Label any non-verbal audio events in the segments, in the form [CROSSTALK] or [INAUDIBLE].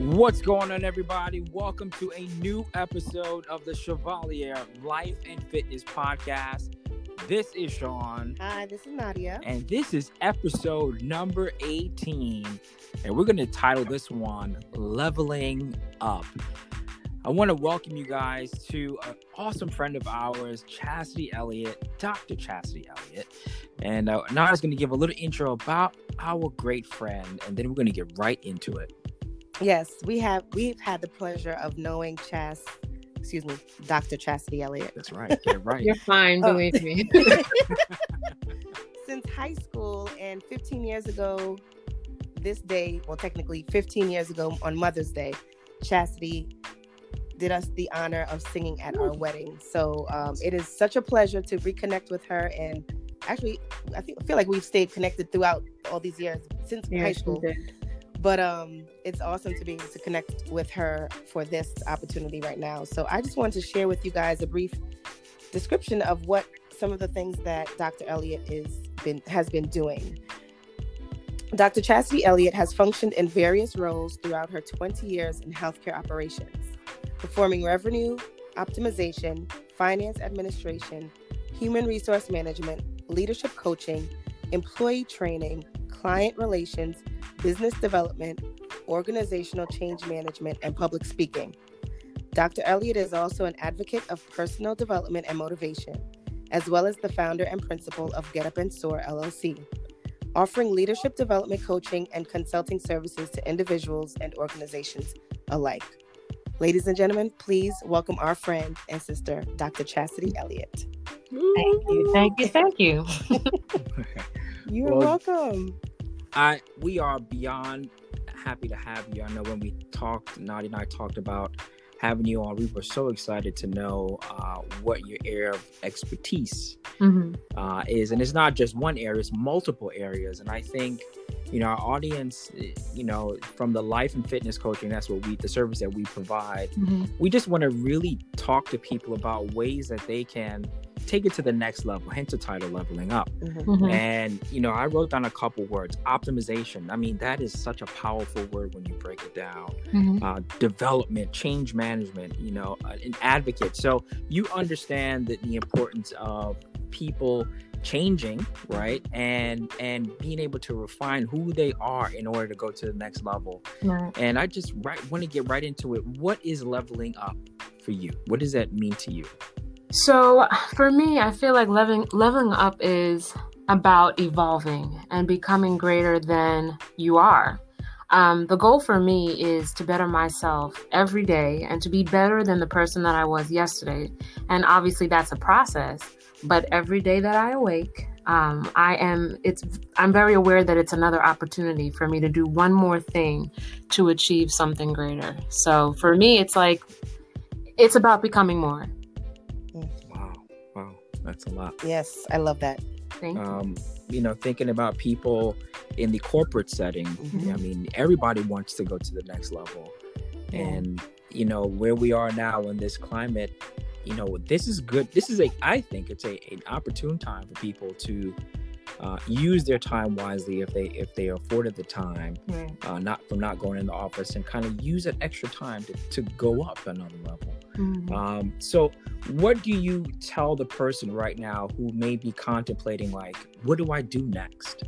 What's going on, everybody? Welcome to a new episode of the Chevalier Life and Fitness Podcast. This is Sean. Hi, this is Nadia. And this is episode number 18. And we're going to title this one Leveling Up. I want to welcome you guys to an awesome friend of ours, Chastity Elliott, Dr. Chastity Elliott. And uh, Nadia's going to give a little intro about our great friend, and then we're going to get right into it. Yes, we have we've had the pleasure of knowing Chas, excuse me, Dr. Chastity Elliott. That's right. Get right. You're fine, oh. believe me. [LAUGHS] Since high school and 15 years ago, this day, well, technically 15 years ago on Mother's Day, Chastity did us the honor of singing at our wedding. So um, it is such a pleasure to reconnect with her. And actually, I think I feel like we've stayed connected throughout all these years since yes, high school but um, it's awesome to be able to connect with her for this opportunity right now. So I just wanted to share with you guys a brief description of what some of the things that Dr. Elliott is been has been doing. Dr. Chastity Elliott has functioned in various roles throughout her 20 years in healthcare operations, performing revenue optimization, finance administration, human resource management, leadership coaching, employee training, client relations, business development, organizational change management, and public speaking. Dr. Elliott is also an advocate of personal development and motivation, as well as the founder and principal of Get Up and Soar LLC, offering leadership development coaching and consulting services to individuals and organizations alike. Ladies and gentlemen, please welcome our friend and sister, Dr. Chastity Elliott. Thank you, thank you, thank you. [LAUGHS] You're well, welcome. I we are beyond happy to have you. I know when we talked, Nadia and I talked about having you on, we were so excited to know uh, what your area of expertise mm-hmm. uh, is, and it's not just one area; it's multiple areas. And I think you know our audience you know from the life and fitness coaching that's what we the service that we provide mm-hmm. we just want to really talk to people about ways that they can take it to the next level hence the title leveling up mm-hmm. mm-hmm. and you know i wrote down a couple words optimization i mean that is such a powerful word when you break it down mm-hmm. uh, development change management you know uh, an advocate so you understand that the importance of people changing right? And and being able to refine who they are in order to go to the next level. Right. and i just right, want to get right into it. What is leveling up for you? What does that mean to you? So for me i feel like leveling leveling up is about evolving and becoming greater than you are um, the goal for me is to better myself every day and to be better than the person that I was yesterday. And obviously, that's a process. But every day that I awake, um, I am it's I'm very aware that it's another opportunity for me to do one more thing to achieve something greater. So for me, it's like it's about becoming more. Wow, wow, that's a lot. Yes, I love that. Thank um, you. You know, thinking about people in the corporate setting. Mm-hmm. I mean, everybody wants to go to the next level, yeah. and you know where we are now in this climate you know this is good this is a i think it's a an opportune time for people to uh, use their time wisely if they if they afforded the time uh, not from not going in the office and kind of use that extra time to, to go up another level mm-hmm. um, so what do you tell the person right now who may be contemplating like what do i do next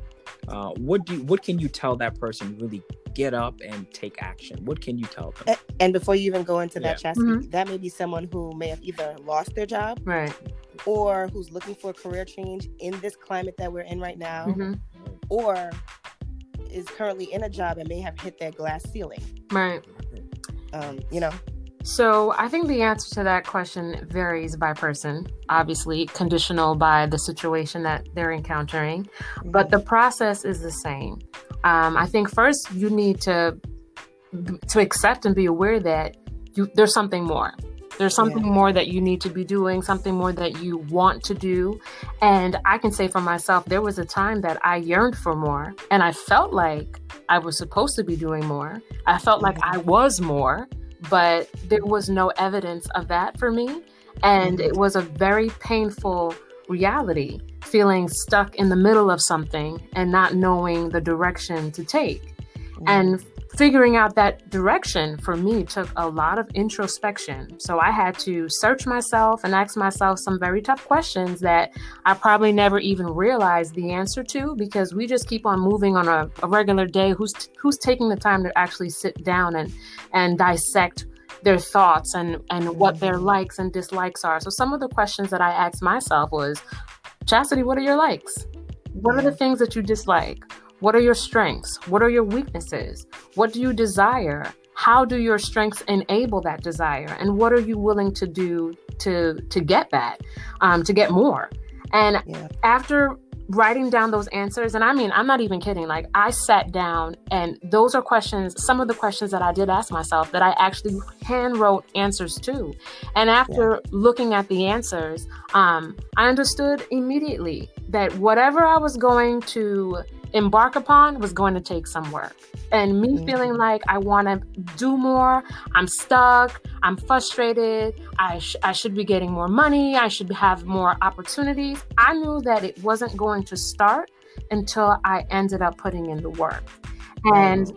uh, what do you, what can you tell that person really get up and take action? What can you tell them? And before you even go into that, yeah. Chastity, mm-hmm. that may be someone who may have either lost their job, right, or who's looking for a career change in this climate that we're in right now, mm-hmm. or is currently in a job and may have hit their glass ceiling, right. Um, you know, so I think the answer to that question varies by person, obviously conditional by the situation that they're encountering, but the process is the same. Um, I think first you need to to accept and be aware that you, there's something more. There's something yeah. more that you need to be doing, something more that you want to do. And I can say for myself, there was a time that I yearned for more and I felt like I was supposed to be doing more. I felt like I was more but there was no evidence of that for me. And it was a very painful reality, feeling stuck in the middle of something and not knowing the direction to take. Mm-hmm. And figuring out that direction for me took a lot of introspection. So I had to search myself and ask myself some very tough questions that I probably never even realized the answer to because we just keep on moving on a, a regular day. Who's who's taking the time to actually sit down and and dissect their thoughts and and what their mm-hmm. likes and dislikes are. So some of the questions that I asked myself was, Chastity, what are your likes? What are the things that you dislike? What are your strengths? What are your weaknesses? What do you desire? How do your strengths enable that desire? And what are you willing to do to to get that, um, to get more? And yeah. after writing down those answers and i mean i'm not even kidding like i sat down and those are questions some of the questions that i did ask myself that i actually hand wrote answers to and after yeah. looking at the answers um, i understood immediately that whatever i was going to embark upon was going to take some work. And me mm-hmm. feeling like I want to do more, I'm stuck, I'm frustrated, I, sh- I should be getting more money, I should have more opportunities. I knew that it wasn't going to start until I ended up putting in the work. And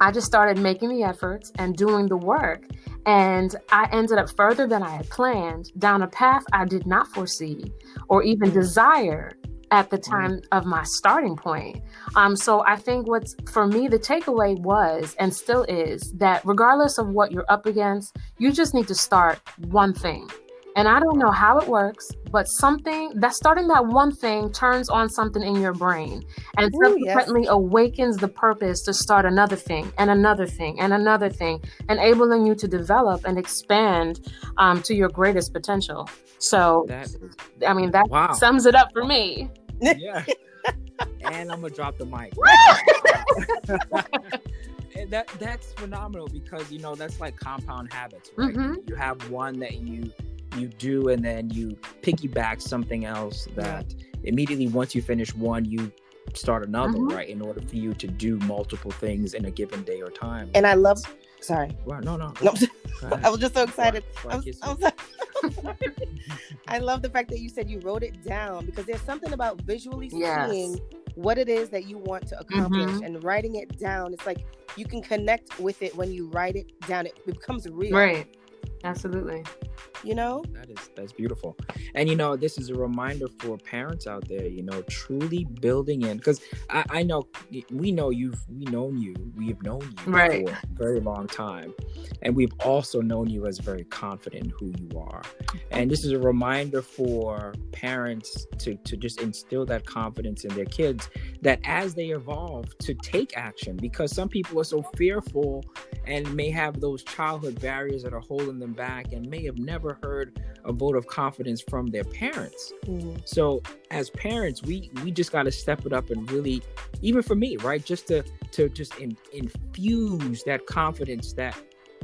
I just started making the efforts and doing the work. And I ended up further than I had planned down a path I did not foresee or even mm. desire at the time of my starting point. Um, so I think what's for me, the takeaway was and still is that regardless of what you're up against, you just need to start one thing. And I don't know how it works, but something that starting that one thing turns on something in your brain and Ooh, subsequently yes. awakens the purpose to start another thing and another thing and another thing, enabling you to develop and expand um, to your greatest potential. So, is, I mean, that wow. sums it up for me yeah. [LAUGHS] and I'm gonna drop the mic. [LAUGHS] and that that's phenomenal because you know that's like compound habits, right? Mm-hmm. You have one that you you do, and then you piggyback something else that yeah. immediately once you finish one, you start another, mm-hmm. right? In order for you to do multiple things in a given day or time. And I love. Sorry. Well, no, no. no. [LAUGHS] I was just so excited. I, was, I, was, [LAUGHS] I love the fact that you said you wrote it down because there's something about visually yes. seeing what it is that you want to accomplish mm-hmm. and writing it down. It's like you can connect with it when you write it down. It becomes real. Right. Absolutely. You know? That is that's beautiful. And you know, this is a reminder for parents out there, you know, truly building in because I, I know we know you've we known you, we've known you right. for a very long time. And we've also known you as very confident in who you are. And this is a reminder for parents to to just instill that confidence in their kids that as they evolve to take action because some people are so fearful and may have those childhood barriers that are holding them back and may have never heard a vote of confidence from their parents. Mm-hmm. So as parents, we we just got to step it up and really, even for me, right, just to to just in, infuse that confidence that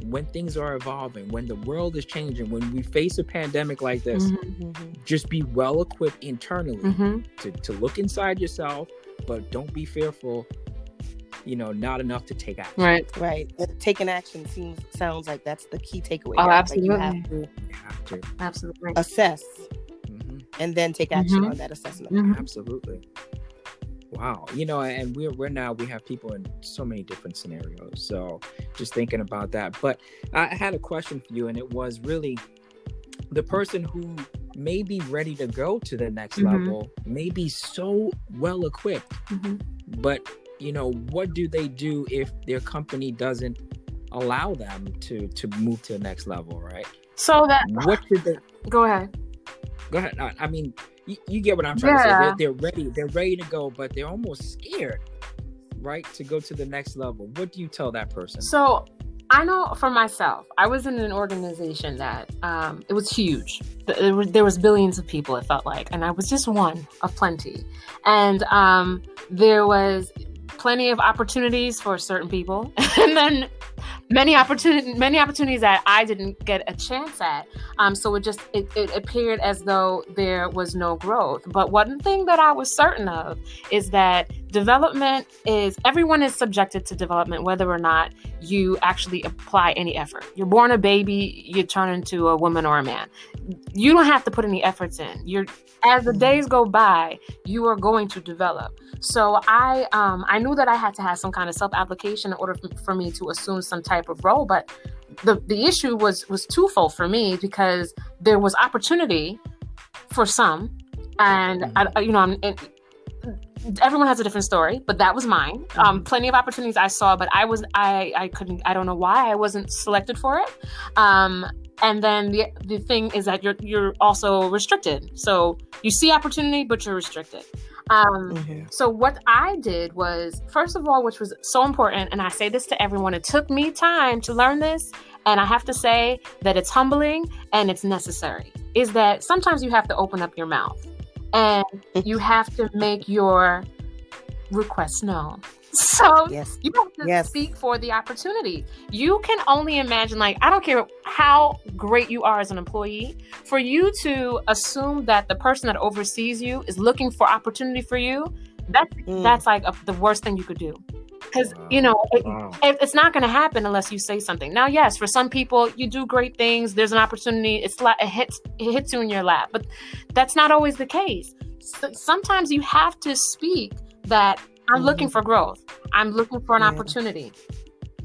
when things are evolving, when the world is changing, when we face a pandemic like this, mm-hmm. mm-hmm. just be well equipped internally mm-hmm. to, to look inside yourself, but don't be fearful you know, not enough to take action. Right. Right. Taking action seems sounds like that's the key takeaway. Oh, absolutely. Like you, have to, you have to absolutely assess mm-hmm. and then take action mm-hmm. on that assessment. Mm-hmm. Absolutely. Wow. You know, and we're we're now we have people in so many different scenarios. So just thinking about that. But I had a question for you, and it was really the person who may be ready to go to the next mm-hmm. level, may be so well equipped, mm-hmm. but you know, what do they do if their company doesn't allow them to to move to the next level, right? So that what should they go ahead? Go ahead. I mean, you, you get what I'm trying yeah. to say. They're, they're ready. They're ready to go, but they're almost scared, right, to go to the next level. What do you tell that person? So I know for myself, I was in an organization that um, it was huge. There was billions of people, it felt like, and I was just one of plenty. And um, there was plenty of opportunities for certain people. [LAUGHS] And then many opportunity many opportunities that I didn't get a chance at. Um, so it just it, it appeared as though there was no growth. But one thing that I was certain of is that development is everyone is subjected to development whether or not you actually apply any effort. You're born a baby, you turn into a woman or a man. You don't have to put any efforts in. You're as the days go by, you are going to develop. So I um, I knew that I had to have some kind of self application in order for me to assume some type of role, but the the issue was was twofold for me because there was opportunity for some, and mm-hmm. I, you know, I'm, everyone has a different story, but that was mine. Um, mm-hmm. plenty of opportunities I saw, but I was I I couldn't I don't know why I wasn't selected for it. Um, and then the the thing is that you're you're also restricted. So you see opportunity, but you're restricted. Um, mm-hmm. So what I did was, first of all, which was so important, and I say this to everyone, it took me time to learn this, and I have to say that it's humbling and it's necessary. Is that sometimes you have to open up your mouth and [LAUGHS] you have to make your requests known. [LAUGHS] So yes. you have to yes. speak for the opportunity. You can only imagine, like, I don't care how great you are as an employee, for you to assume that the person that oversees you is looking for opportunity for you, that's mm. that's like a, the worst thing you could do. Because wow. you know it, wow. it, it's not going to happen unless you say something. Now, yes, for some people, you do great things. There's an opportunity. It's like it hits it hits you in your lap, but that's not always the case. So sometimes you have to speak that I'm mm-hmm. looking for growth. I'm looking for an yeah. opportunity.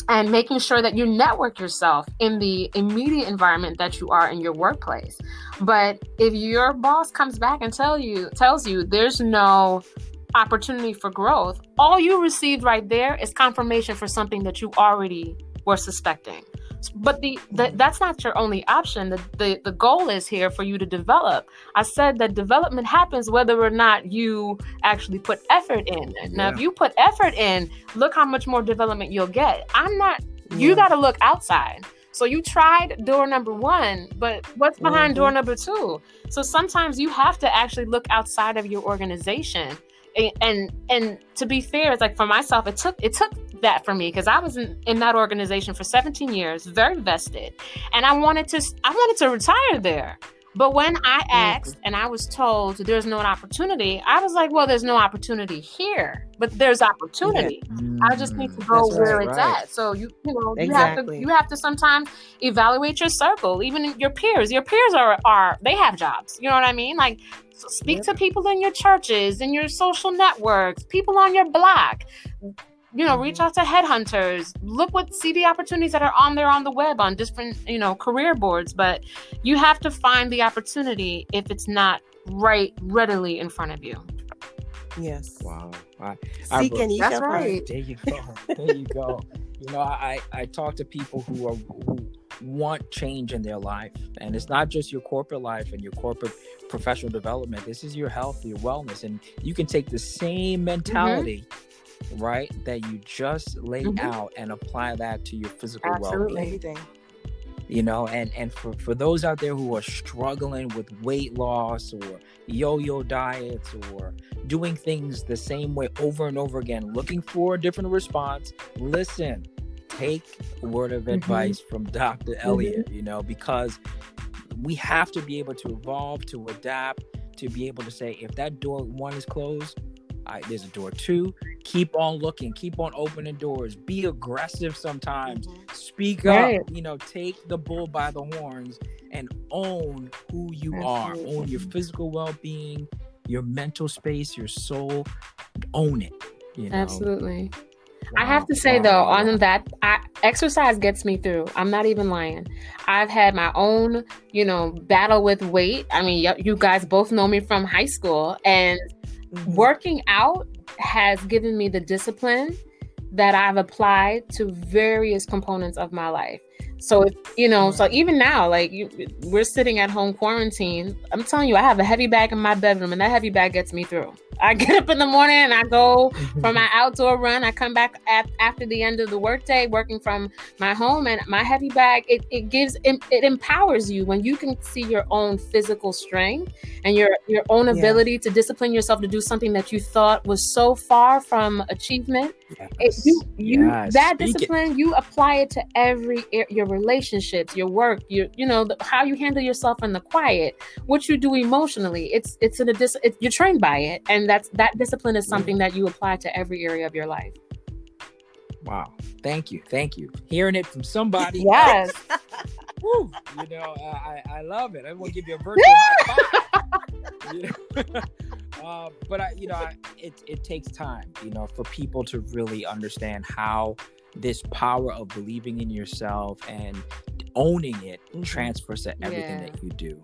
And making sure that you network yourself in the immediate environment that you are in your workplace. But if your boss comes back and tell you tells you there's no opportunity for growth, all you received right there is confirmation for something that you already were suspecting but the, the, that's not your only option the, the the goal is here for you to develop i said that development happens whether or not you actually put effort in yeah. now if you put effort in look how much more development you'll get i'm not yeah. you got to look outside so you tried door number one, but what's behind mm-hmm. door number two? So sometimes you have to actually look outside of your organization. And, and and to be fair, it's like for myself, it took it took that for me because I was in, in that organization for 17 years, very vested, and I wanted to I wanted to retire there. But when I mm-hmm. asked and I was told there's no opportunity, I was like, well, there's no opportunity here, but there's opportunity. Yeah. I just need to go That's where right, it's right. at. So you you know exactly. you have to you have to sometimes evaluate your circle, even your peers. Your peers are are they have jobs. You know what I mean? Like so speak yep. to people in your churches, in your social networks, people on your block you know, reach out to headhunters. Look what see the opportunities that are on there on the web on different, you know, career boards. But you have to find the opportunity if it's not right readily in front of you. Yes. Wow. I, Seek I, and you That's right. There you go. There you go. you know, I I talk to people who are who want change in their life, and it's not just your corporate life and your corporate professional development. This is your health, your wellness, and you can take the same mentality. Mm-hmm right? That you just lay mm-hmm. out and apply that to your physical well-being. You know, and and for for those out there who are struggling with weight loss or yo-yo diets or doing things the same way over and over again, looking for a different response, listen, take a word of mm-hmm. advice from Dr. Mm-hmm. Elliott, you know, because we have to be able to evolve, to adapt, to be able to say if that door one is closed, I, there's a door two. Keep on looking. Keep on opening doors. Be aggressive sometimes. Mm-hmm. Speak right. up. You know, take the bull by the horns and own who you Absolutely. are. Own your physical well-being, your mental space, your soul. Own it. You know? Absolutely. Wow. I have to say wow. though, on that, I, exercise gets me through. I'm not even lying. I've had my own, you know, battle with weight. I mean, y- you guys both know me from high school, and Mm-hmm. Working out has given me the discipline that I've applied to various components of my life. So if you know, so even now, like you, we're sitting at home quarantine, I'm telling you, I have a heavy bag in my bedroom, and that heavy bag gets me through. I get up in the morning and I go [LAUGHS] for my outdoor run. I come back at, after the end of the workday, working from my home, and my heavy bag. It, it gives it, it empowers you when you can see your own physical strength and your your own ability yeah. to discipline yourself to do something that you thought was so far from achievement. Yes. It, you, you yes. that discipline it. you apply it to every your relationships, your work, your you know the, how you handle yourself in the quiet, what you do emotionally. It's it's in a dis- it, you're trained by it, and that's that discipline is something that you apply to every area of your life. Wow. Thank you. Thank you. Hearing it from somebody. [LAUGHS] Yes. [LAUGHS] Woo, you know, uh, I, I love it. I want to give you a virtual high [LAUGHS] five. you know? uh, but I, you know, I, it it takes time, you know, for people to really understand how this power of believing in yourself and owning it mm-hmm. transfers to everything yeah. that you do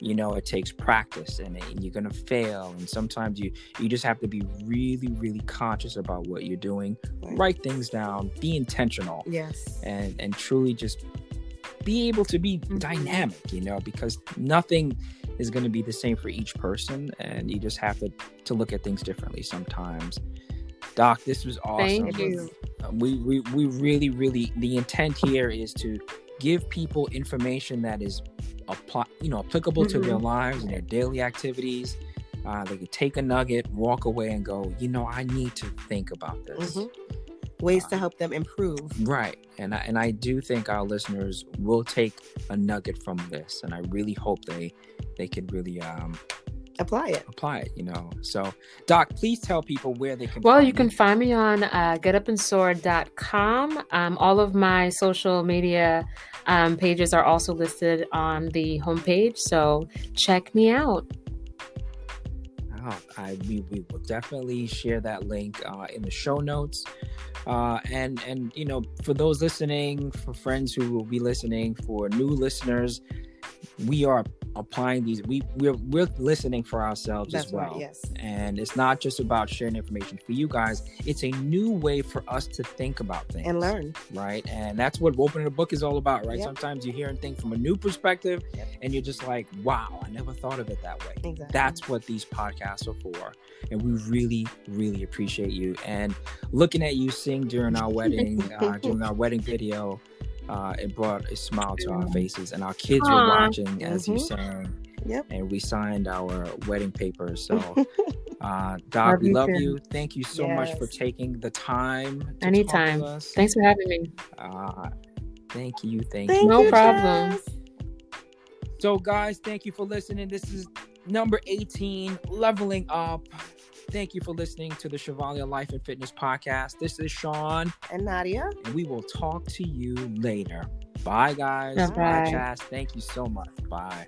you know it takes practice and, and you're gonna fail and sometimes you you just have to be really really conscious about what you're doing right. write things down be intentional yes and and truly just be able to be mm-hmm. dynamic you know because nothing is going to be the same for each person and you just have to to look at things differently sometimes doc this was awesome Thank you. we we, we really really the intent here is to give people information that is apply, you know, applicable mm-hmm. to their lives and their daily activities. Uh, they could take a nugget, walk away, and go, you know, I need to think about this. Mm-hmm. Ways uh, to help them improve. Right, and I, and I do think our listeners will take a nugget from this, and I really hope they they could really um, apply it. Apply it you know. So doc please tell people where they can well you can find me on uh, getupandsoar.com um, all of my social media um, pages are also listed on the homepage so check me out. Oh, I, we, we will definitely share that link uh, in the show notes. Uh, and and you know for those listening for friends who will be listening for new listeners we are applying these we we're, we're listening for ourselves That's as well. right, yes. And it's not just about sharing information for you guys. It's a new way for us to think about things. And learn. Right? And that's what opening a book is all about right? Yep. sometimes you're hearing things from a new perspective yep. and you're just like wow i never thought of it that way. Exactly. that's what these podcasts are for. And we really really appreciate you. And looking at you sing during our wedding uh, during our [LAUGHS] wedding video uh, it brought a smile to our faces, and our kids Aww. were watching as mm-hmm. you sang. Yep. And we signed our wedding papers. So, [LAUGHS] uh, Doc, love we love you. Thank you so yes. much for taking the time. Anytime. Thanks for having me. Uh, thank you. Thank, thank you. No problem. Jess. So, guys, thank you for listening. This is number 18, Leveling Up. Thank you for listening to the Chevalier Life and Fitness Podcast. This is Sean and Nadia. And we will talk to you later. Bye, guys. Bye, Bye Chas. Thank you so much. Bye.